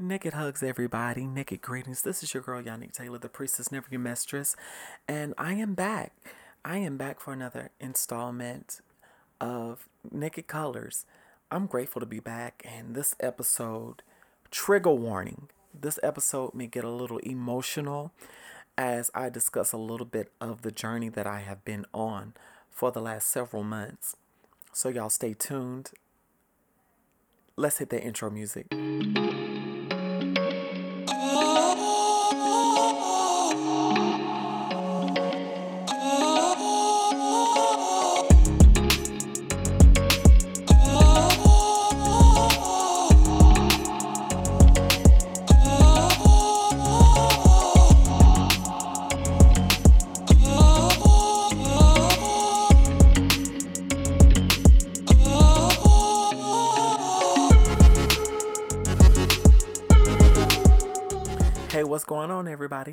Naked hugs, everybody. Naked greetings. This is your girl, Yannick Taylor, the priestess, never your mistress. And I am back. I am back for another installment of Naked Colors. I'm grateful to be back. And this episode, trigger warning. This episode may get a little emotional as I discuss a little bit of the journey that I have been on for the last several months. So, y'all stay tuned. Let's hit the intro music.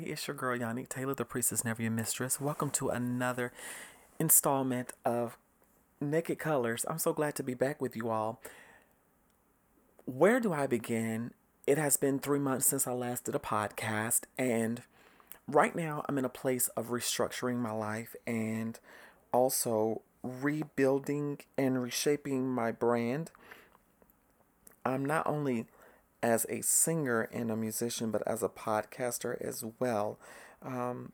It's your girl, Yannick Taylor, the priestess, never your mistress. Welcome to another installment of Naked Colors. I'm so glad to be back with you all. Where do I begin? It has been three months since I last did a podcast, and right now I'm in a place of restructuring my life and also rebuilding and reshaping my brand. I'm not only as a singer and a musician, but as a podcaster as well. Um,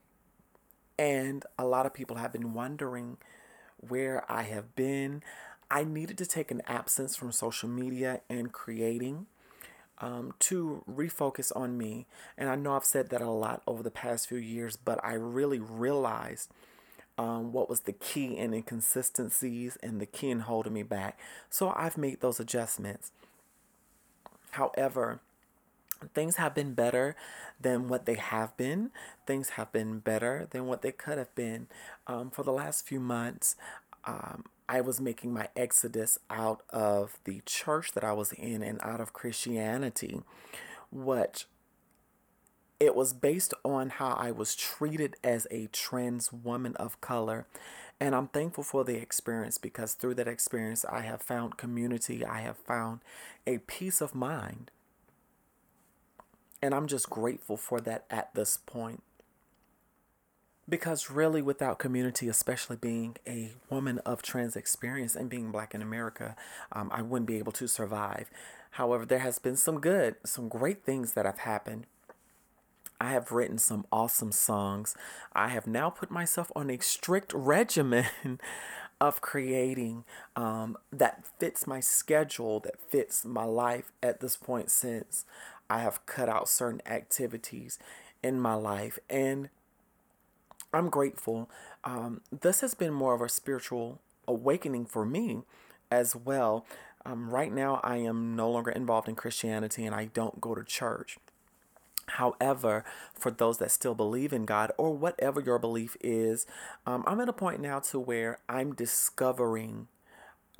and a lot of people have been wondering where I have been. I needed to take an absence from social media and creating um, to refocus on me. And I know I've said that a lot over the past few years, but I really realized um, what was the key in inconsistencies and the key in holding me back. So I've made those adjustments. However, things have been better than what they have been. Things have been better than what they could have been. Um, for the last few months, um, I was making my exodus out of the church that I was in and out of Christianity, which it was based on how I was treated as a trans woman of color. And I'm thankful for the experience because through that experience, I have found community, I have found a peace of mind. And I'm just grateful for that at this point. Because really, without community, especially being a woman of trans experience and being black in America, um, I wouldn't be able to survive. However, there has been some good, some great things that have happened I have written some awesome songs. I have now put myself on a strict regimen of creating um, that fits my schedule, that fits my life at this point since I have cut out certain activities in my life. And I'm grateful. Um, this has been more of a spiritual awakening for me as well. Um, right now, I am no longer involved in Christianity and I don't go to church. However, for those that still believe in God or whatever your belief is, um, I'm at a point now to where I'm discovering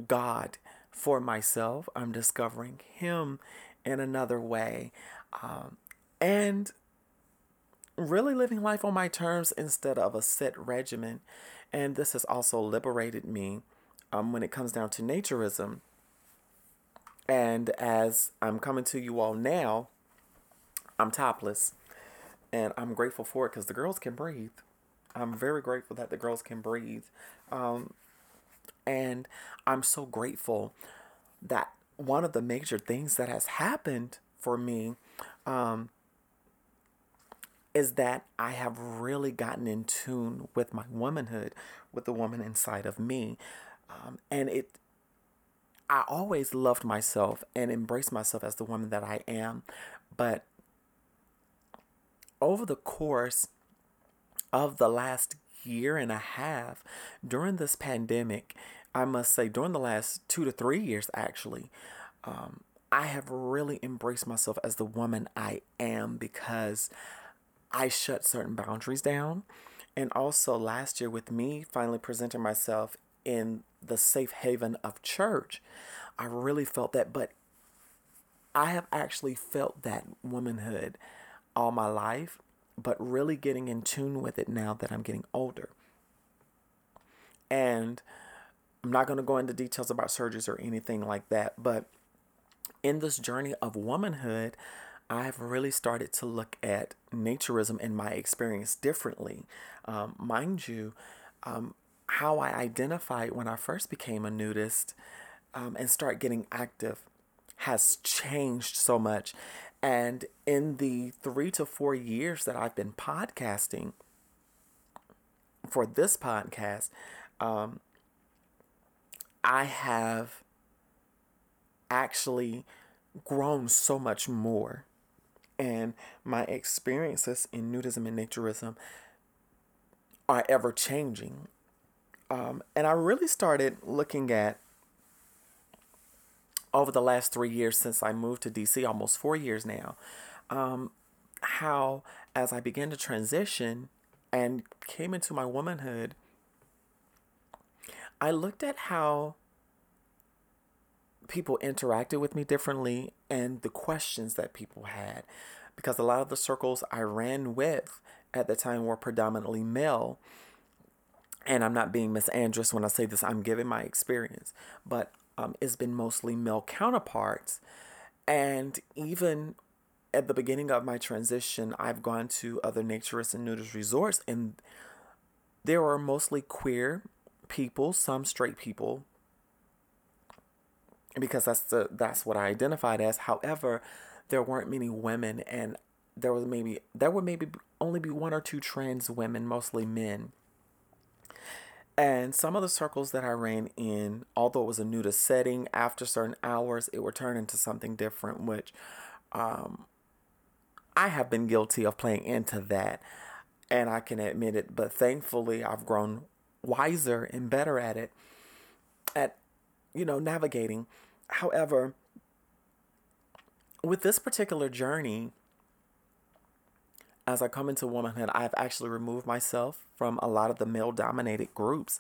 God for myself. I'm discovering Him in another way. Um, and really living life on my terms instead of a set regimen. And this has also liberated me um, when it comes down to naturism. And as I'm coming to you all now, I'm topless, and I'm grateful for it because the girls can breathe. I'm very grateful that the girls can breathe, um, and I'm so grateful that one of the major things that has happened for me um, is that I have really gotten in tune with my womanhood, with the woman inside of me, um, and it. I always loved myself and embraced myself as the woman that I am, but over the course of the last year and a half during this pandemic, I must say, during the last two to three years, actually, um, I have really embraced myself as the woman I am because I shut certain boundaries down. And also, last year, with me finally presenting myself in the safe haven of church, I really felt that. But I have actually felt that womanhood all my life, but really getting in tune with it now that I'm getting older. And I'm not going to go into details about surgeries or anything like that, but in this journey of womanhood, I've really started to look at naturism and my experience differently. Um, mind you, um, how I identified when I first became a nudist um, and start getting active has changed so much. And in the three to four years that I've been podcasting for this podcast, um, I have actually grown so much more. And my experiences in nudism and naturism are ever changing. Um, and I really started looking at over the last three years since I moved to DC, almost four years now, um, how as I began to transition and came into my womanhood, I looked at how people interacted with me differently and the questions that people had. Because a lot of the circles I ran with at the time were predominantly male. And I'm not being misandrous when I say this, I'm giving my experience. But um, it's been mostly male counterparts. And even at the beginning of my transition, I've gone to other naturist and nudist resorts, and there were mostly queer people, some straight people, because that's the that's what I identified as. However, there weren't many women, and there was maybe there would maybe only be one or two trans women, mostly men. And some of the circles that I ran in, although it was a nudist setting, after certain hours, it would turn into something different, which um, I have been guilty of playing into that. And I can admit it, but thankfully, I've grown wiser and better at it, at, you know, navigating. However, with this particular journey, as I come into womanhood, I've actually removed myself from a lot of the male dominated groups.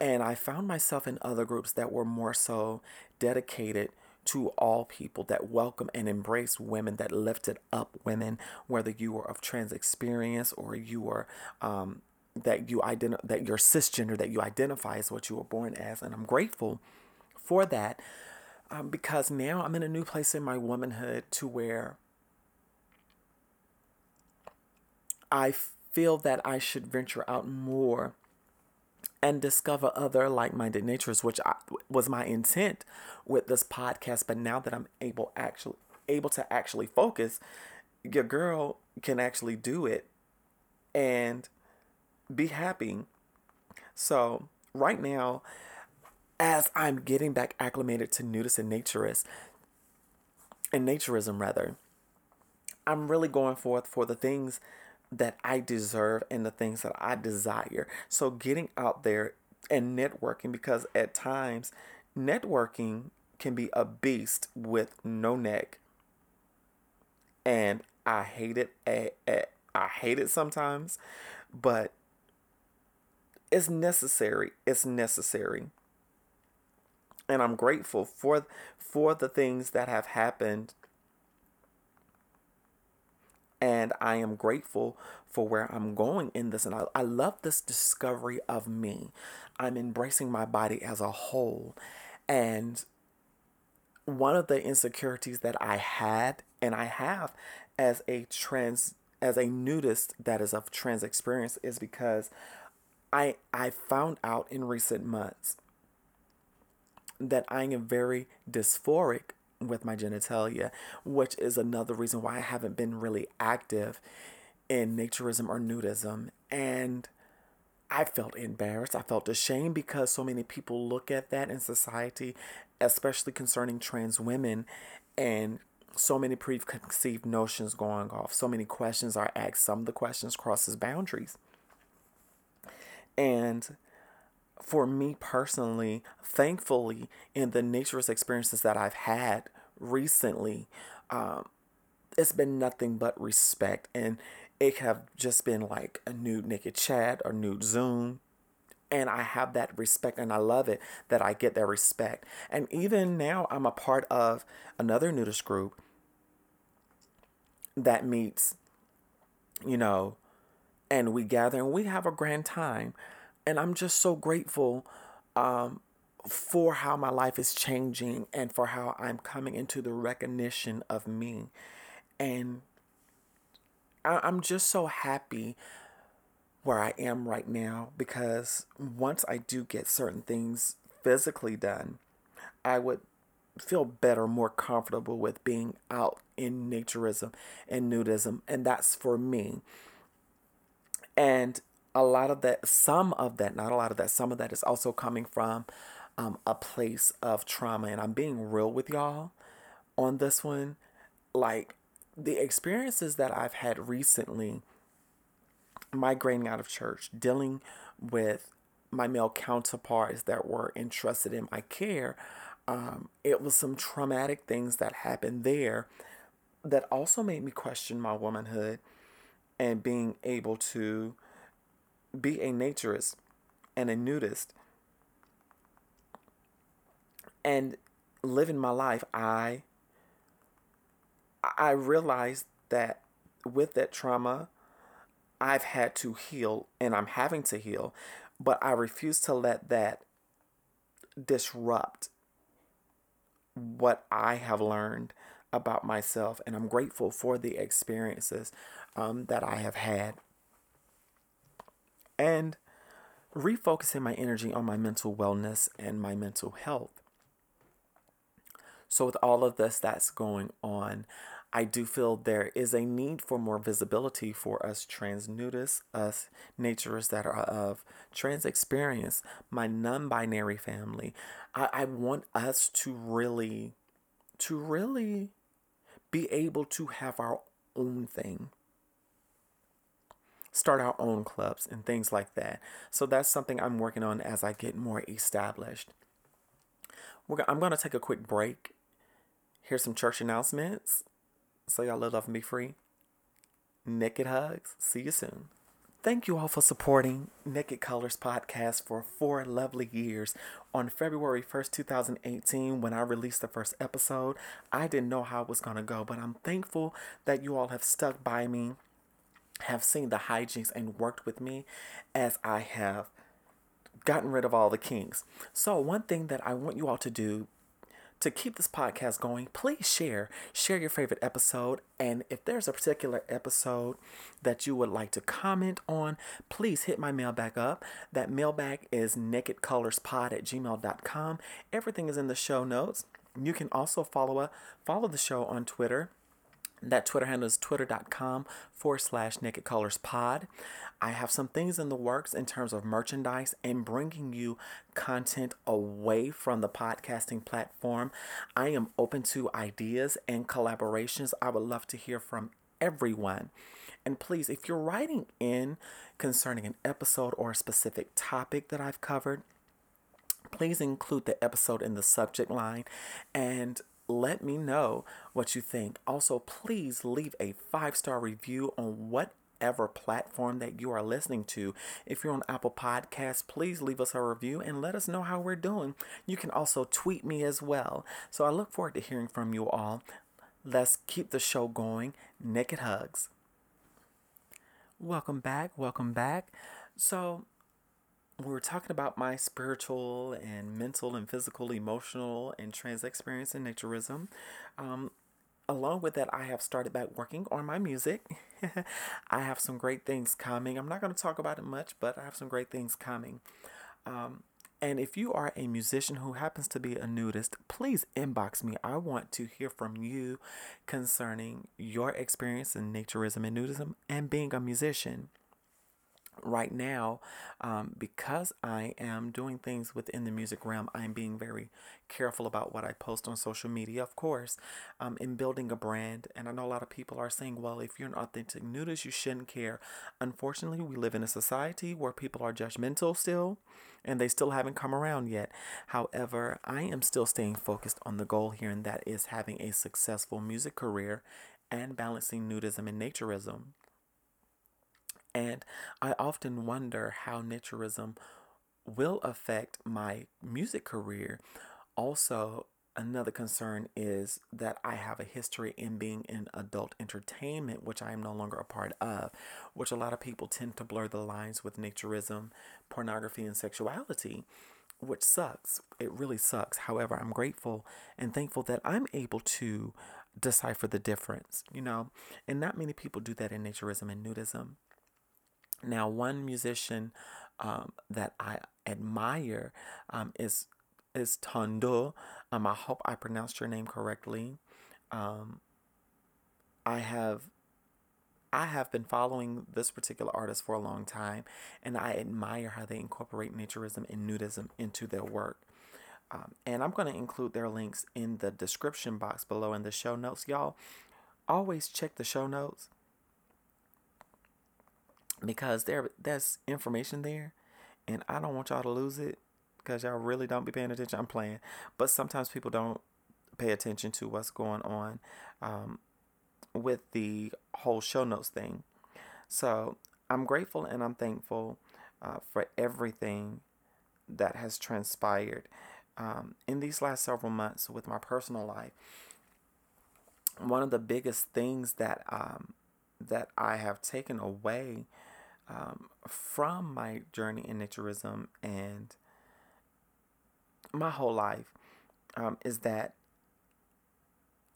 And I found myself in other groups that were more so dedicated to all people, that welcome and embrace women, that lifted up women, whether you were of trans experience or you were um, that you identify that you're cisgender, that you identify as what you were born as. And I'm grateful for that um, because now I'm in a new place in my womanhood to where I feel that I should venture out more and discover other like-minded natures which I, was my intent with this podcast. But now that I'm able actually able to actually focus your girl can actually do it and be happy. So right now as I'm getting back acclimated to nudist and naturist and naturism rather I'm really going forth for the things that I deserve and the things that I desire. So getting out there and networking because at times networking can be a beast with no neck. And I hate it. I hate it sometimes, but it's necessary. It's necessary. And I'm grateful for for the things that have happened and I am grateful for where I'm going in this. And I, I love this discovery of me. I'm embracing my body as a whole. And one of the insecurities that I had and I have as a trans as a nudist that is of trans experience is because I I found out in recent months that I am very dysphoric with my genitalia, which is another reason why I haven't been really active in naturism or nudism. And I felt embarrassed. I felt ashamed because so many people look at that in society, especially concerning trans women, and so many preconceived notions going off. So many questions are asked. Some of the questions crosses boundaries. And for me personally, thankfully, in the naturist experiences that I've had recently, um, it's been nothing but respect. And it have just been like a nude naked chat or nude Zoom. And I have that respect and I love it that I get that respect. And even now, I'm a part of another nudist group that meets, you know, and we gather and we have a grand time and I'm just so grateful um, for how my life is changing and for how I'm coming into the recognition of me And I, I'm just so happy where I am right now because once I do get certain things physically done, I would feel better, more comfortable with being out in naturism and nudism. And that's for me. And a lot of that, some of that, not a lot of that, some of that is also coming from um, a place of trauma. And I'm being real with y'all on this one. Like the experiences that I've had recently, migrating out of church, dealing with my male counterparts that were entrusted in my care um, it was some traumatic things that happened there that also made me question my womanhood and being able to be a naturist and a nudist and living my life i i realized that with that trauma i've had to heal and i'm having to heal but i refuse to let that disrupt what I have learned about myself, and I'm grateful for the experiences um, that I have had. And refocusing my energy on my mental wellness and my mental health. So, with all of this that's going on, I do feel there is a need for more visibility for us trans nudists, us naturists that are of trans experience, my non binary family. I, I want us to really, to really be able to have our own thing. Start our own clubs and things like that. So that's something I'm working on as I get more established. I'm going to take a quick break. Here's some church announcements so y'all live, love, and be free. Naked hugs. See you soon. Thank you all for supporting Naked Colors podcast for four lovely years. On February 1st, 2018, when I released the first episode, I didn't know how it was going to go, but I'm thankful that you all have stuck by me, have seen the hijinks, and worked with me as I have gotten rid of all the kinks. So, one thing that I want you all to do to keep this podcast going, please share. Share your favorite episode. And if there's a particular episode that you would like to comment on, please hit my mailbag up. That mailbag is nakedcolorspod at gmail.com. Everything is in the show notes. You can also follow a, follow the show on Twitter that Twitter handle is twitter.com forward slash naked colors pod. I have some things in the works in terms of merchandise and bringing you content away from the podcasting platform. I am open to ideas and collaborations. I would love to hear from everyone. And please, if you're writing in concerning an episode or a specific topic that I've covered, please include the episode in the subject line and let me know what you think. Also, please leave a five star review on whatever platform that you are listening to. If you're on Apple Podcasts, please leave us a review and let us know how we're doing. You can also tweet me as well. So I look forward to hearing from you all. Let's keep the show going. Naked hugs. Welcome back. Welcome back. So, we were talking about my spiritual and mental and physical, emotional and trans experience in naturism. Um, along with that, I have started back working on my music. I have some great things coming. I'm not going to talk about it much, but I have some great things coming. Um, and if you are a musician who happens to be a nudist, please inbox me. I want to hear from you concerning your experience in naturism and nudism and being a musician right now, um, because I am doing things within the music realm, I'm being very careful about what I post on social media, of course, um, in building a brand. And I know a lot of people are saying, well, if you're an authentic nudist, you shouldn't care. Unfortunately, we live in a society where people are judgmental still, and they still haven't come around yet. However, I am still staying focused on the goal here, and that is having a successful music career and balancing nudism and naturism. And I often wonder how naturism will affect my music career. Also, another concern is that I have a history in being in adult entertainment, which I am no longer a part of, which a lot of people tend to blur the lines with naturism, pornography, and sexuality, which sucks. It really sucks. However, I'm grateful and thankful that I'm able to decipher the difference, you know, and not many people do that in naturism and nudism. Now, one musician um, that I admire um, is is Tondo. Um, I hope I pronounced your name correctly. Um, I have I have been following this particular artist for a long time, and I admire how they incorporate naturism and nudism into their work. Um, and I'm going to include their links in the description box below in the show notes. Y'all always check the show notes because there that's information there, and I don't want y'all to lose it because y'all really don't be paying attention. I'm playing, but sometimes people don't pay attention to what's going on um, with the whole show notes thing. So I'm grateful and I'm thankful uh, for everything that has transpired um, in these last several months with my personal life. One of the biggest things that um, that I have taken away um, from my journey in naturism and my whole life um, is that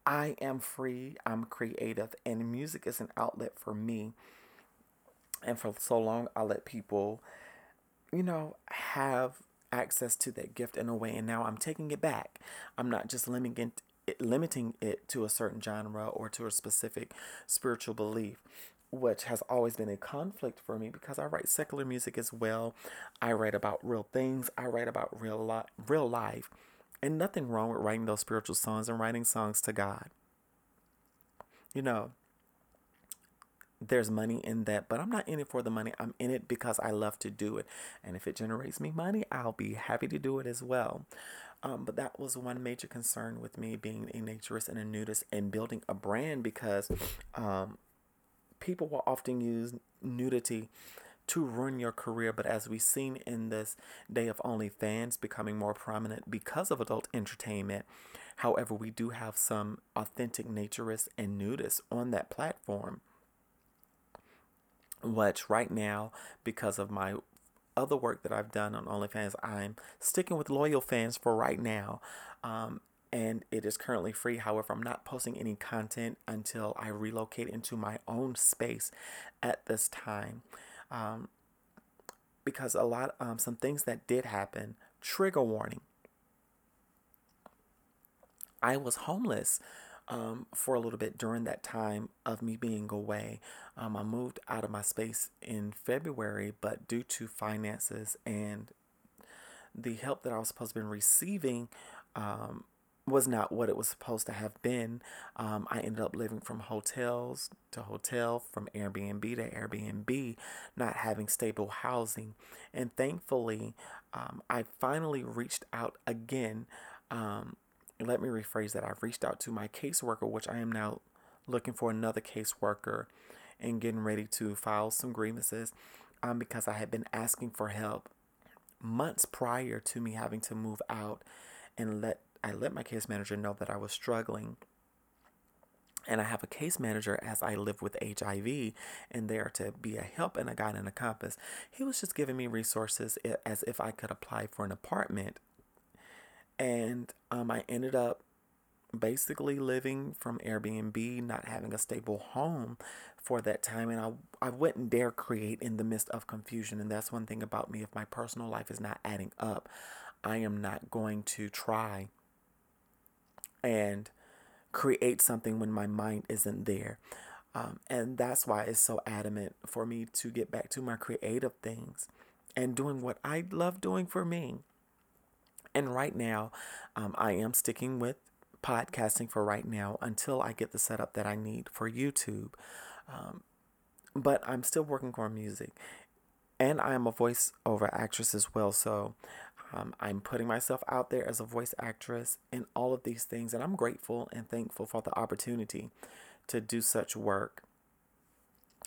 I am free, I'm creative, and music is an outlet for me. And for so long, I let people, you know, have access to that gift in a way. And now I'm taking it back. I'm not just limiting it, limiting it to a certain genre or to a specific spiritual belief which has always been a conflict for me because I write secular music as well. I write about real things. I write about real li- real life. And nothing wrong with writing those spiritual songs and writing songs to God. You know, there's money in that, but I'm not in it for the money. I'm in it because I love to do it. And if it generates me money, I'll be happy to do it as well. Um, but that was one major concern with me being a naturist and a nudist and building a brand because um, people will often use nudity to ruin your career. But as we've seen in this day of OnlyFans becoming more prominent because of adult entertainment, however, we do have some authentic naturists and nudists on that platform. Which right now, because of my other work that I've done on OnlyFans, I'm sticking with LoyalFans for right now. Um, and it is currently free. However, I'm not posting any content until I relocate into my own space at this time. Um, because a lot, um, some things that did happen, trigger warning. I was homeless um, for a little bit during that time of me being away. Um, I moved out of my space in February, but due to finances and the help that I was supposed to be receiving, um, was not what it was supposed to have been. Um, I ended up living from hotels to hotel, from Airbnb to Airbnb, not having stable housing. And thankfully, um, I finally reached out again. Um, let me rephrase that. I've reached out to my caseworker, which I am now looking for another caseworker and getting ready to file some grievances um, because I had been asking for help months prior to me having to move out and let I let my case manager know that I was struggling. And I have a case manager as I live with HIV and there to be a help and a guide and a compass. He was just giving me resources as if I could apply for an apartment. And um, I ended up basically living from Airbnb, not having a stable home for that time. And I, I wouldn't dare create in the midst of confusion. And that's one thing about me. If my personal life is not adding up, I am not going to try and create something when my mind isn't there. Um, and that's why it's so adamant for me to get back to my creative things and doing what I love doing for me. And right now, um, I am sticking with podcasting for right now until I get the setup that I need for YouTube. Um, but I'm still working on music. And I am a voiceover actress as well. So um, I'm putting myself out there as a voice actress and all of these things. And I'm grateful and thankful for the opportunity to do such work.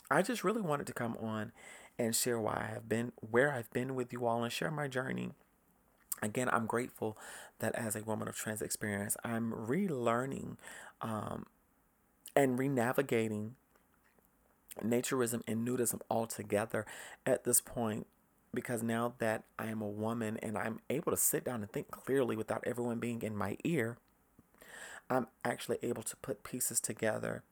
I just really wanted to come on and share why I have been, where I've been with you all, and share my journey. Again, I'm grateful that as a woman of trans experience, I'm relearning um, and re-navigating naturism and nudism altogether at this point because now that I am a woman and I'm able to sit down and think clearly without everyone being in my ear, I'm actually able to put pieces together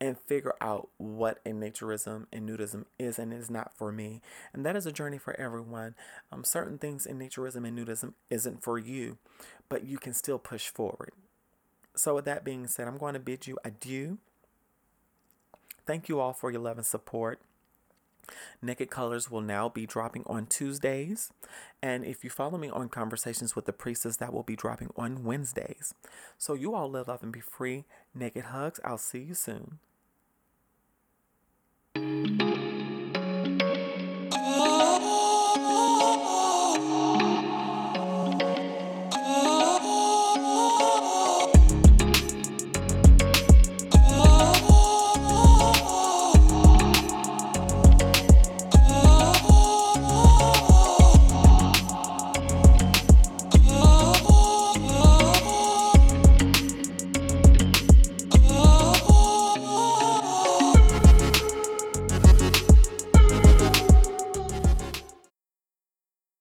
and figure out what a naturism and nudism is and is not for me. And that is a journey for everyone. Um, certain things in naturism and nudism isn't for you, but you can still push forward. So, with that being said, I'm going to bid you adieu. Thank you all for your love and support. Naked Colors will now be dropping on Tuesdays. And if you follow me on Conversations with the Priestess, that will be dropping on Wednesdays. So you all live, love, and be free. Naked hugs. I'll see you soon. Thank you.